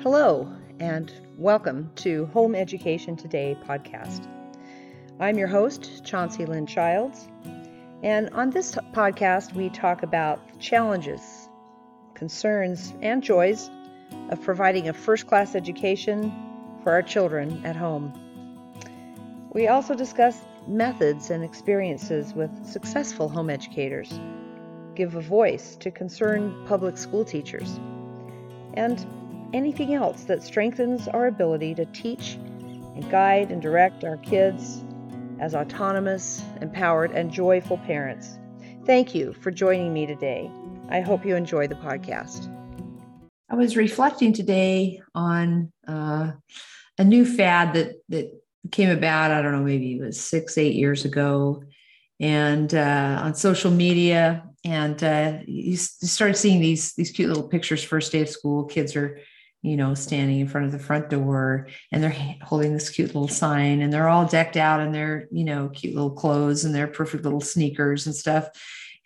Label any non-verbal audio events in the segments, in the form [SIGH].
Hello, and welcome to Home Education Today podcast. I'm your host, Chauncey Lynn Childs, and on this podcast, we talk about the challenges, concerns, and joys of providing a first class education for our children at home. We also discuss methods and experiences with successful home educators, give a voice to concerned public school teachers, and anything else that strengthens our ability to teach and guide and direct our kids as autonomous, empowered, and joyful parents. Thank you for joining me today. I hope you enjoy the podcast. I was reflecting today on uh, a new fad that that came about. I don't know, maybe it was six, eight years ago, and uh, on social media. And uh, you started seeing these these cute little pictures. First day of school, kids are you know, standing in front of the front door and they're holding this cute little sign and they're all decked out in their, you know, cute little clothes and their perfect little sneakers and stuff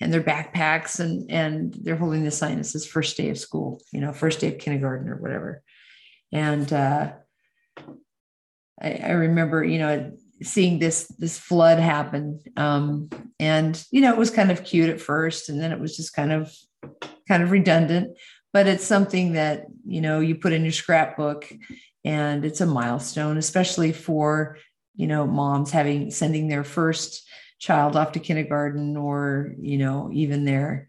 and their backpacks and and they're holding the sign that says first day of school, you know, first day of kindergarten or whatever. And uh I, I remember, you know, seeing this this flood happen. Um, and you know, it was kind of cute at first, and then it was just kind of kind of redundant but it's something that you know you put in your scrapbook and it's a milestone especially for you know moms having sending their first child off to kindergarten or you know even their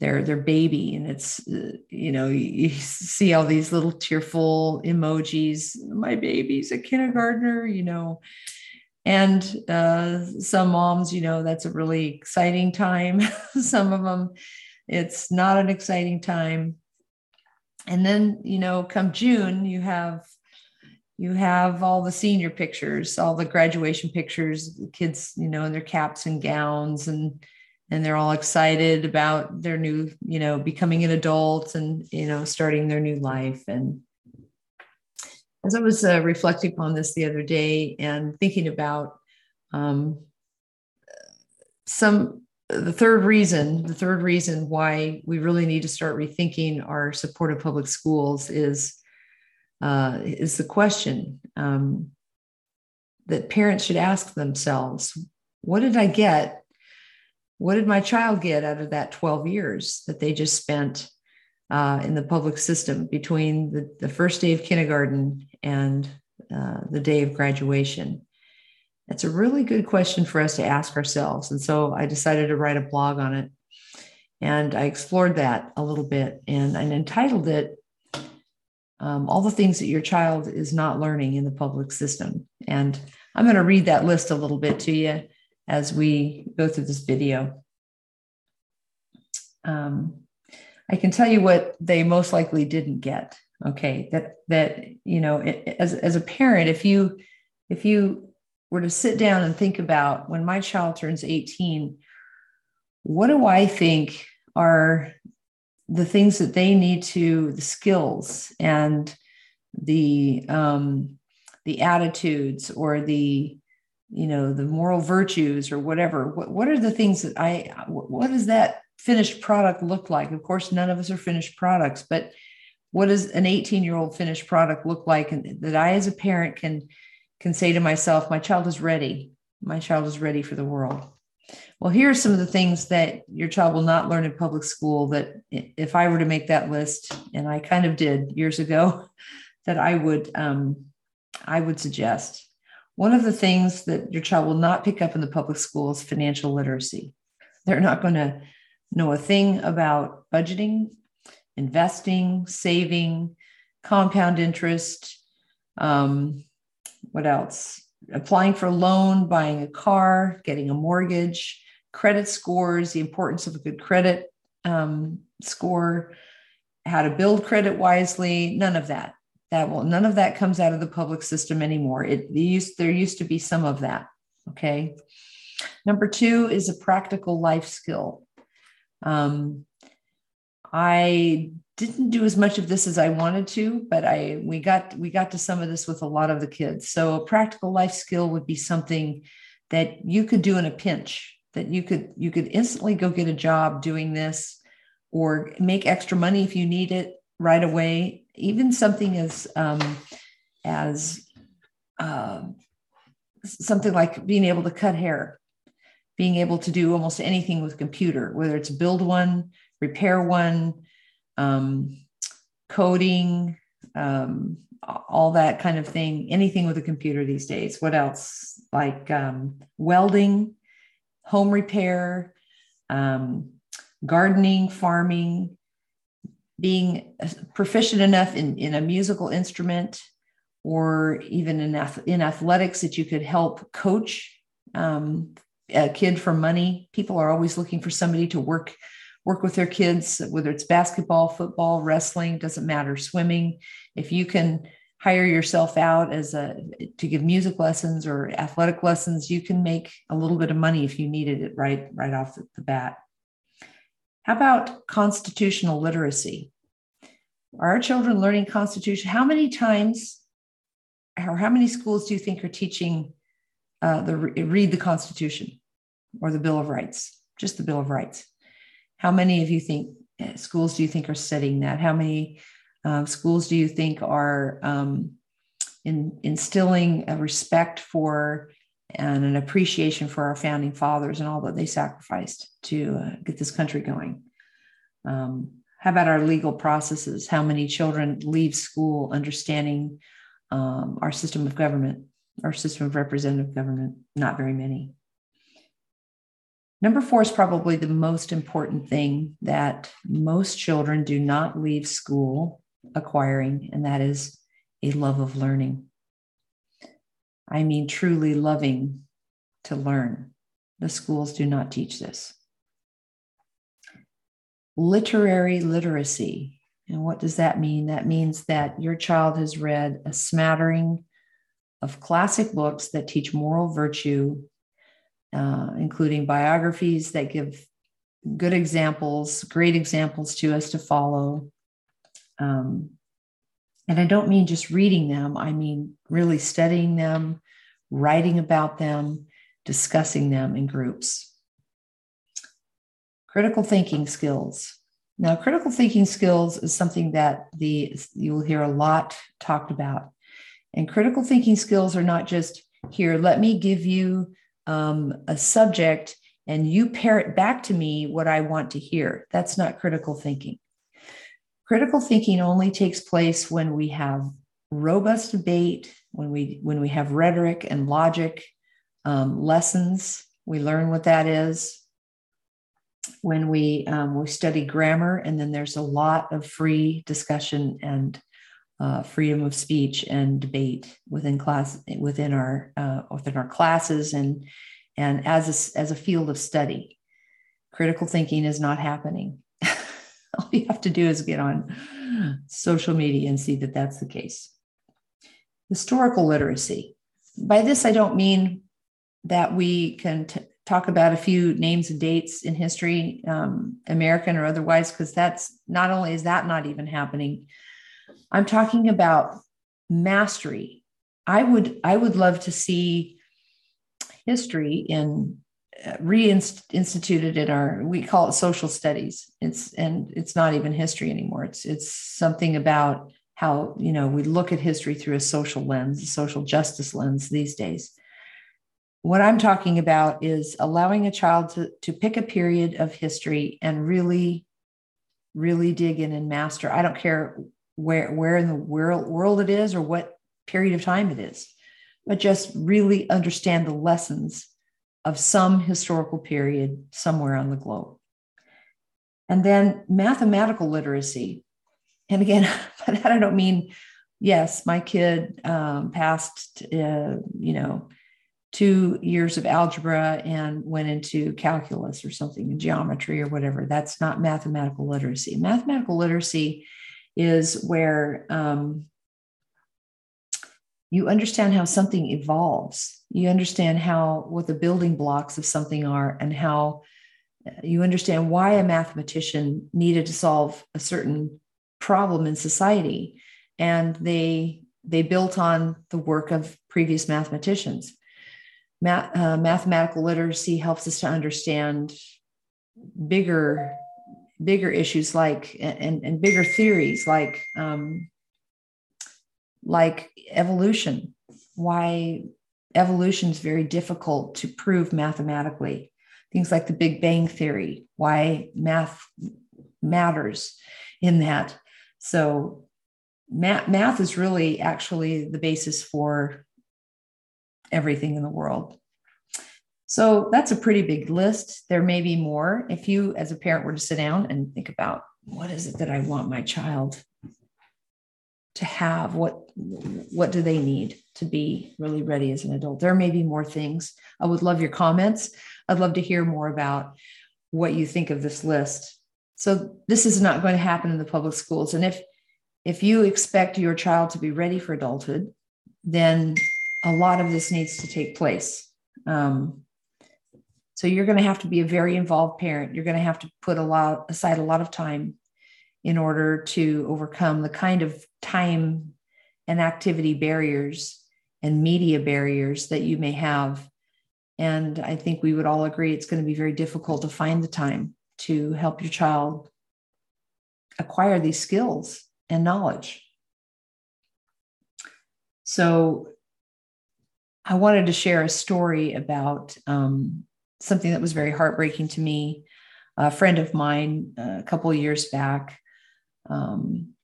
their their baby. And it's you know you, see all these little tearful emojis my baby's a kindergartner you know. And uh, some moms you know that's a really exciting time. [LAUGHS] Some of them it's not an exciting time and then you know come june you have you have all the senior pictures all the graduation pictures the kids you know in their caps and gowns and and they're all excited about their new you know becoming an adult and you know starting their new life. And as i was uh, reflecting upon this the other day and thinking about um, some the third reason, the third reason why we really need to start rethinking our support of public schools is uh, is the question um, that parents should ask themselves: What did I get? What did my child get out of that 12 years that they just spent uh, in the public system between the, the first day of kindergarten and uh, the day of graduation? It's a really good question for us to ask ourselves. And so I decided to write a blog on it. And I explored that a little bit and, and entitled it um, All the Things That Your Child is Not Learning in the Public System. And I'm going to read that list a little bit to you as we go through this video. Um, I can tell you what they most likely didn't get. Okay, that that you know, as as a parent, if you if you were to sit down and think about when my child turns 18, what do I think are the things that they need to, the skills and the um, the attitudes or the you know the moral virtues or whatever? What, what are the things that i what does that finished product look like? Of course none of us are finished products but what does an 18 year old finished product look like and that i as a parent can can say to myself, my child is ready. My child is ready for the world. Well, here are some of the things that your child will not learn in public school that if I were to make that list, and I kind of did years ago, [LAUGHS] that I would um, I would suggest. One of the things that your child will not pick up in the public school is financial literacy. They're not going to know a thing about budgeting, investing, saving, compound interest, um, what else? Applying for a loan, buying a car, getting a mortgage, credit scores, the importance of a good credit um, score, how to build credit wisely. None of that. That will none of that comes out of the public system anymore. It used there used to be some of that. Okay. Number two is a practical life skill. Um, I didn't do as much of this as I wanted to, but I we got we got to some of this with a lot of the kids. So a practical life skill would be something that you could do in a pinch, that you could you could instantly go get a job doing this or make extra money if you need it right away, even something as um, as uh, something like being able to cut hair, being able to do almost anything with computer, whether it's build one, repair one, um, coding, um, all that kind of thing, anything with a computer these days. What else? Like um, welding, home repair, um, gardening, farming, being proficient enough in, in a musical instrument or even in, in athletics that you could help coach um, a kid for money. People are always looking for somebody to work work with their kids, whether it's basketball, football, wrestling, doesn't matter, swimming. If you can hire yourself out as a to give music lessons or athletic lessons, you can make a little bit of money if you needed it right right off the, bat. How about constitutional literacy? Are our children learning Constitution? How many times or how many schools do you think are teaching uh, the read the Constitution or the Bill of Rights? Just the Bill of Rights. How many of you think uh, schools do you think are studying that? How many uh, schools do you think are um, in, instilling a respect for and an appreciation for our founding fathers and all that they sacrificed to uh, get this country going? Um, how about our legal processes? How many children leave school understanding um, our system of government, our system of representative government? Not very many. Number four is probably the most important thing that most children do not leave school acquiring, and that is a love of learning. I mean, truly loving to learn. The schools do not teach this. Literary literacy. And what does that mean? That means that your child has read a smattering of classic books that teach moral virtue, uh, including biographies that give good examples, great examples to us to follow, um, and I don't mean just reading them, I mean really studying them, writing about them, discussing them in groups. Critical thinking skills. Now, critical thinking skills is something that the you will hear a lot talked about. And critical thinking skills are not just here, let me give you um, a subject and you parrot back to me what I want to hear. That's not critical thinking. Critical thinking only takes place when we have robust debate, when we when we have rhetoric and logic um, lessons. We learn what that is. When we um, we study grammar, and then there's a lot of free discussion and uh, freedom of speech and debate within class within our uh, within our classes and and as a, as a field of study. Critical thinking is not happening [LAUGHS] all you have to do is get on social media and see that that's the case. Historical literacy. By this, I don't mean that we can t- talk about a few names and dates in history, um, American or otherwise, because that's not only is that not even happening. I'm talking about mastery. I would I would love to see history in uh, reinstituted in our we call it social studies. It's and it's not even history anymore. It's it's something about how you know we look at history through a social lens a social justice lens these days. What i'm talking about is allowing a child to, to pick a period of history and really really dig in and master. I don't care where where in the world world it is or what period of time it is but just really understand the lessons of some historical period somewhere on the globe. And then mathematical literacy. And again, [LAUGHS] by that I don't mean, yes, my kid um, passed, uh, you know, two years of algebra and went into calculus or something in geometry or whatever. That's not mathematical literacy. Mathematical literacy is where um, you understand how something evolves. You understand how what the building blocks of something are and how uh, you understand why a mathematician needed to solve a certain problem in society. And they they built on the work of previous mathematicians. Math, uh, mathematical literacy helps us to understand bigger bigger issues like and, and bigger theories like um, like evolution. Why evolution is very difficult to prove mathematically. Things like the big bang theory why math matters in that. So math, math is really actually the basis for everything in the world so that's a pretty big list. There may be more. If you, as a parent, were to sit down and think about what is it that I want my child to have, what what do they need to be really ready as an adult? There may be more things. I would love your comments. I'd love to hear more about what you think of this list. So this is not going to happen in the public schools. And if if you expect your child to be ready for adulthood, then a lot of this needs to take place. Um, so you're going to have to be a very involved parent. You're going to have to put a lot aside a lot of time in order to overcome the kind of time and activity barriers and media barriers that you may have. And I think we would all agree it's going to be very difficult to find the time to help your child acquire these skills and knowledge. So I wanted to share a story about um, something that was very heartbreaking to me. A friend of mine, uh, a couple years back, um,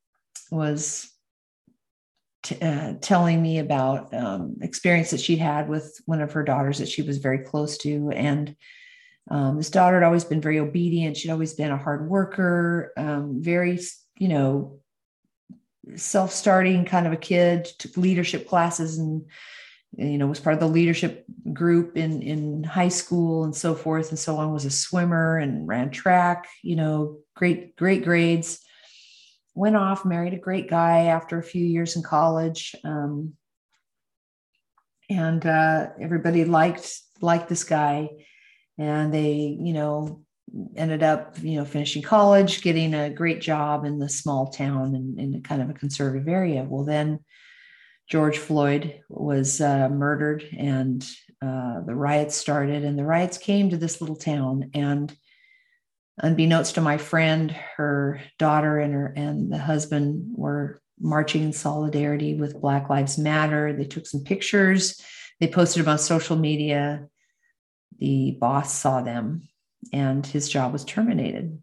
was t- uh, telling me about um, experience that she'd had with one of her daughters that she was very close to, and um, this daughter had always been very obedient. She'd always been a hard worker, um, very, you know, self-starting kind of a kid. Took leadership classes and you know was part of the leadership group in in high school and so forth. And so on was a swimmer and ran track you know great great grades. Went off married a great guy after a few years in college. Um, and uh, everybody liked liked this guy. And they you know ended up you know finishing college getting a great job in the small town and in, in kind of a conservative area. Well then George Floyd was uh, murdered and uh, the riots started. And the riots came to this little town. And unbeknownst to my friend, her daughter and her and the husband were marching in solidarity with Black Lives Matter. They took some pictures. They posted them on social media. The boss saw them, and his job was terminated.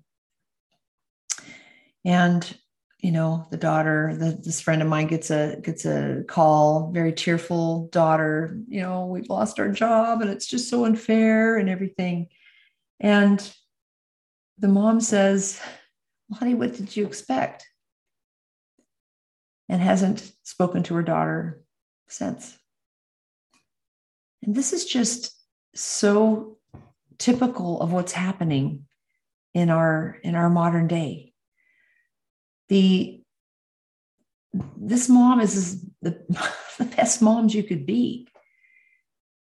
And you know the daughter the, this friend of mine gets a gets a call very tearful daughter you know we've lost our job and it's just so unfair and everything. And the mom says well, honey what did you expect? and hasn't spoken to her daughter since. And this is just so typical of what's happening in our in our modern day the this mom is the, [LAUGHS] the best moms you could be.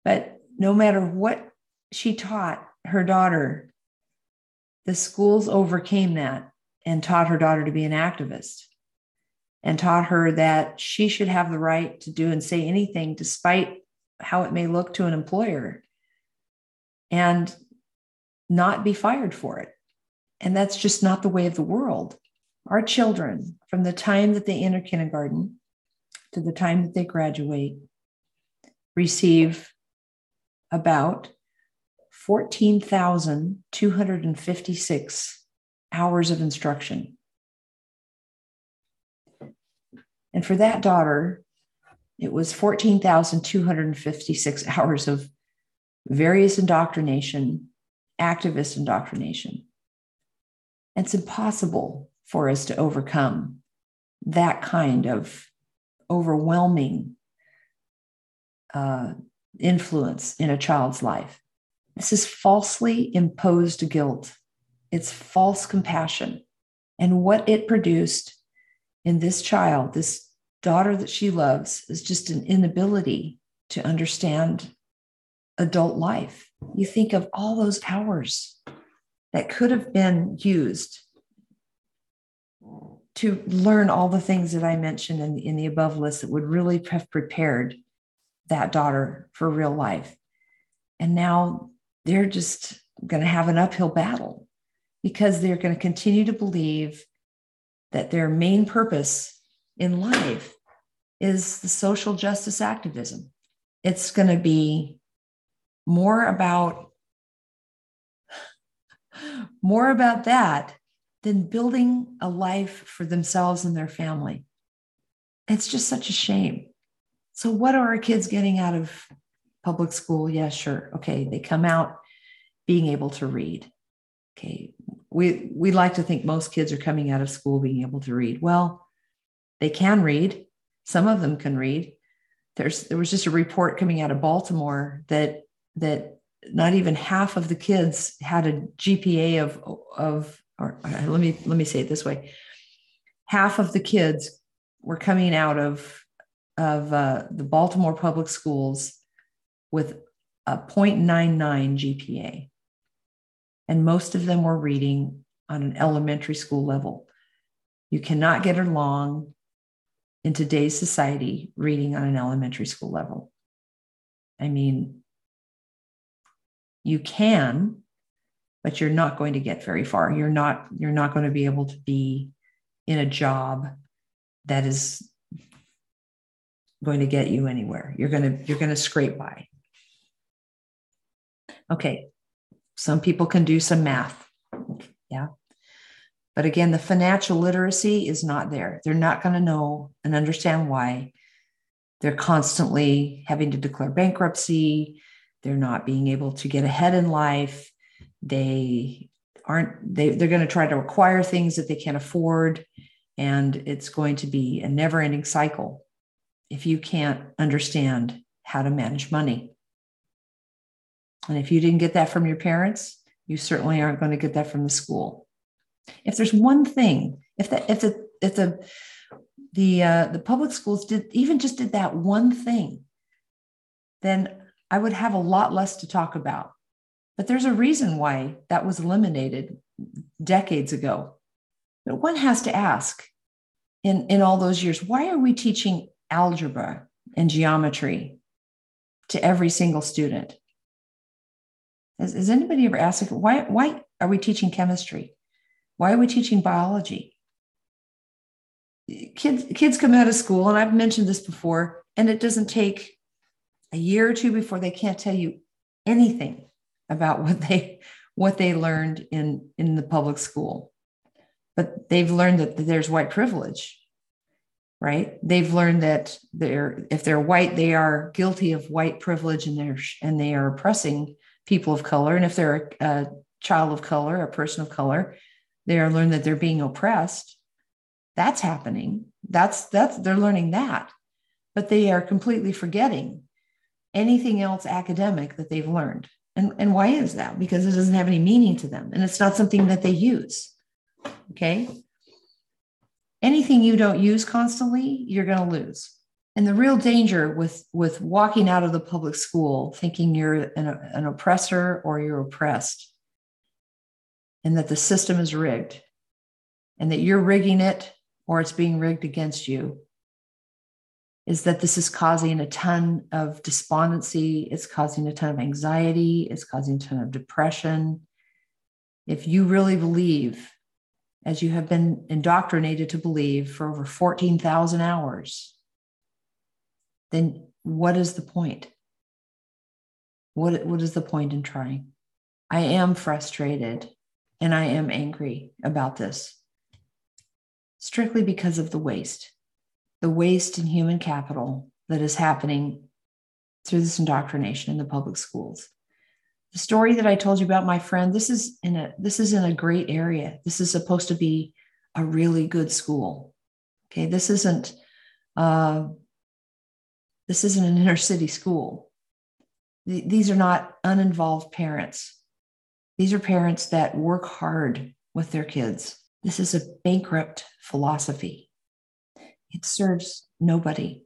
But no matter what she taught her daughter, the schools overcame that and taught her daughter to be an activist and taught her that she should have the right to do and say anything despite how it may look to an employer and not be fired for it. And that's just not the way of the world our children, from the time that they enter kindergarten to the time that they graduate, receive about 14,256 hours of instruction. And for that daughter, it was 14,256 hours of various indoctrination, activist indoctrination. It's impossible for us to overcome that kind of overwhelming uh, influence in a child's life. This is falsely imposed guilt, it's false compassion. And what it produced in this child, this daughter that she loves, is just an inability to understand adult life. You think of all those hours that could have been used to learn all the things that I mentioned in, in the above list that would really have prepared that daughter for real life. And now they're just going to have an uphill battle. because they're going to continue to believe that their main purpose in life is the social justice activism. It's going to be more about [LAUGHS] more about that than building a life for themselves and their family. It's just such a shame. So, what are our kids getting out of public school? Yeah, sure. Okay, they come out being able to read. Okay, we we like to think most kids are coming out of school being able to read. Well, they can read. Some of them can read. There's there was just a report coming out of Baltimore that that not even half of the kids had a GPA of of or let me let me say it this way. Half of the kids were coming out of of uh, the Baltimore public schools with a 0.99 GPA. And most of them were reading on an elementary school level. You cannot get along in today's society reading on an elementary school level. I mean, you can, but you're not going to get very far. You're not, you're not going to be able to be in a job that is going to get you anywhere. You're going to you're going to scrape by. Okay. Some people can do some math. Yeah. But again, the financial literacy is not there. They're not going to know and understand why. They're constantly having to declare bankruptcy. They're not being able to get ahead in life. They aren't, they, they're going to try to acquire things that they can't afford. And it's going to be a never ending cycle if you can't understand how to manage money. And if you didn't get that from your parents, you certainly aren't going to get that from the school. If there's one thing, if the if the if the the uh, the public schools did even just did that one thing, then I would have a lot less to talk about. But there's a reason why that was eliminated decades ago. But one has to ask in, in all those years, why are we teaching algebra and geometry to every single student? Has, has anybody ever asked, why, why are we teaching chemistry? Why are we teaching biology? Kids, kids come out of school, and I've mentioned this before, and it doesn't take a year or two before they can't tell you anything about what they what they learned in in the public school. But they've learned that there's white privilege right? They've learned that they're if they're white they are guilty of white privilege and they're and they are oppressing people of color. And if they're a, a child of color a person of color they are learned that they're being oppressed. That's happening. That's that's they're learning that. But they are completely forgetting anything else academic that they've learned and and why is that because it doesn't have any meaning to them and it's not something that they use Okay. Anything you don't use constantly, you're going to lose. And the real danger with, with walking out of the public school thinking you're an, an oppressor or you're oppressed and that the system is rigged and that you're rigging it or it's being rigged against you is that this is causing a ton of despondency, it's causing a ton of anxiety, it's causing a ton of depression. If you really believe as you have been indoctrinated to believe for over 14,000 hours, then what is the point? What, what is the point in trying? I am frustrated and I am angry about this strictly because of the waste, the waste in human capital that is happening through this indoctrination in the public schools the story that I told you about my friend, this is in a this is in a great area. This is supposed to be a really good school. Okay, this isn't uh, this isn't an inner city school. These are not uninvolved parents. These are parents that work hard with their kids. This is a bankrupt philosophy. It serves nobody.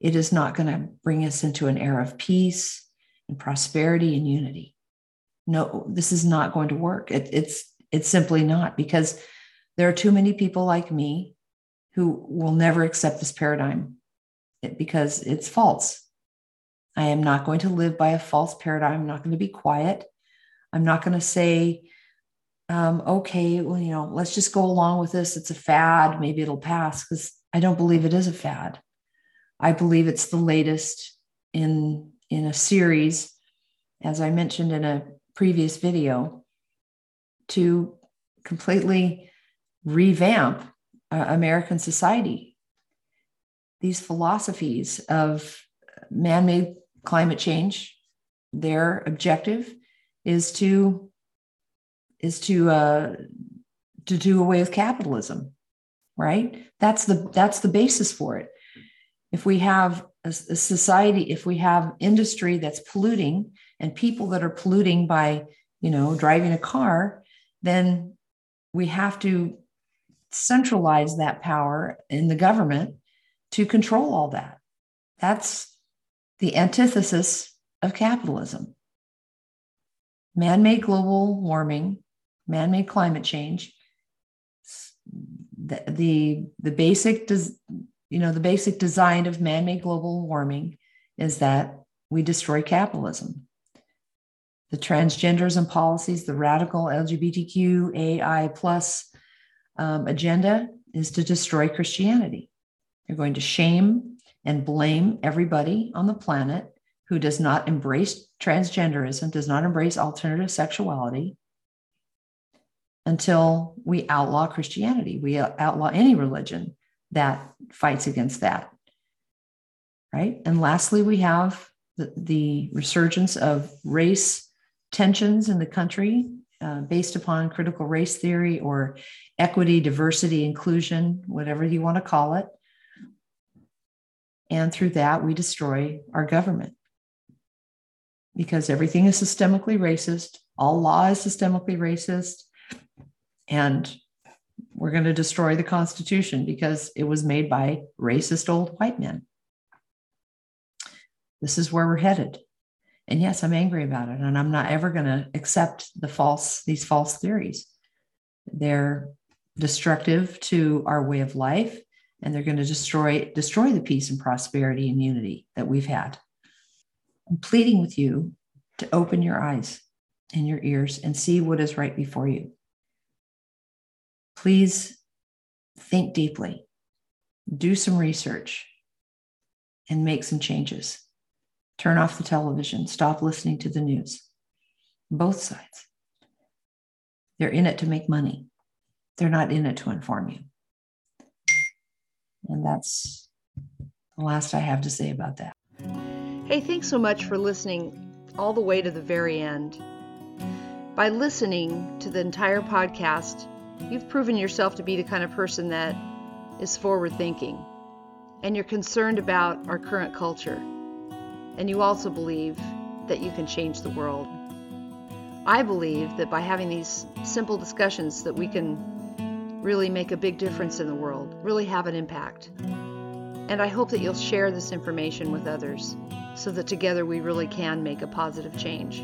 It is not going to bring us into an era of peace and prosperity and unity no, this is not going to work. It, it's it's simply not because there are too many people like me who will never accept this paradigm because it's false. I am not going to live by a false paradigm. I'm not going to be quiet. I'm not going to say um, okay, well, you know, let's just go along with this. It's a fad. Maybe it'll pass because I don't believe it is a fad. I believe it's the latest in in a series, as I mentioned in a previous video, to completely revamp uh, American society. These philosophies of man-made climate change, their objective is to is to uh, to do away with capitalism, right? That's the that's the basis for it. If we have a, a society, if we have industry that's polluting and people that are polluting by you know driving a car, then we have to centralize that power in the government to control all that. That's the antithesis of capitalism. Man made global warming man-made climate change the, the the basic des, you know the basic design of man-made global warming is that we destroy capitalism. The transgenderism policies the radical lgbtqia plus um, agenda is to destroy christianity. They're going to shame and blame everybody on the planet who does not embrace transgenderism does not embrace alternative sexuality until we outlaw Christianity. We outlaw any religion that fights against that. Right. And lastly, we have the, the resurgence of race tensions in the country uh, based upon critical race theory or equity, diversity, inclusion, whatever you want to call it. And through that, we destroy our government because everything is systemically racist. All law is systemically racist and we're going to destroy the Constitution because it was made by racist old white men. This is where we're headed. And yes, I'm angry about it. And I'm not ever going to accept the false, these false theories. They're destructive to our way of life, and they're going to destroy, destroy the peace and prosperity and unity that we've had. I'm pleading with you to open your eyes and your ears and see what is right before you please think deeply, do some research, and make some changes. Turn off the television, stop listening to the news. Both sides. They're in it to make money, they're not in it to inform you. And that's the last I have to say about that. Hey, thanks so much for listening all the way to the very end. By listening to the entire podcast, You've proven yourself to be the kind of person that is forward thinking, and you're concerned about our current culture, and you also believe that you can change the world. I believe that by having these simple discussions that we can really make a big difference in the world, really have an impact. And I hope that you'll share this information with others so that together we really can make a positive change.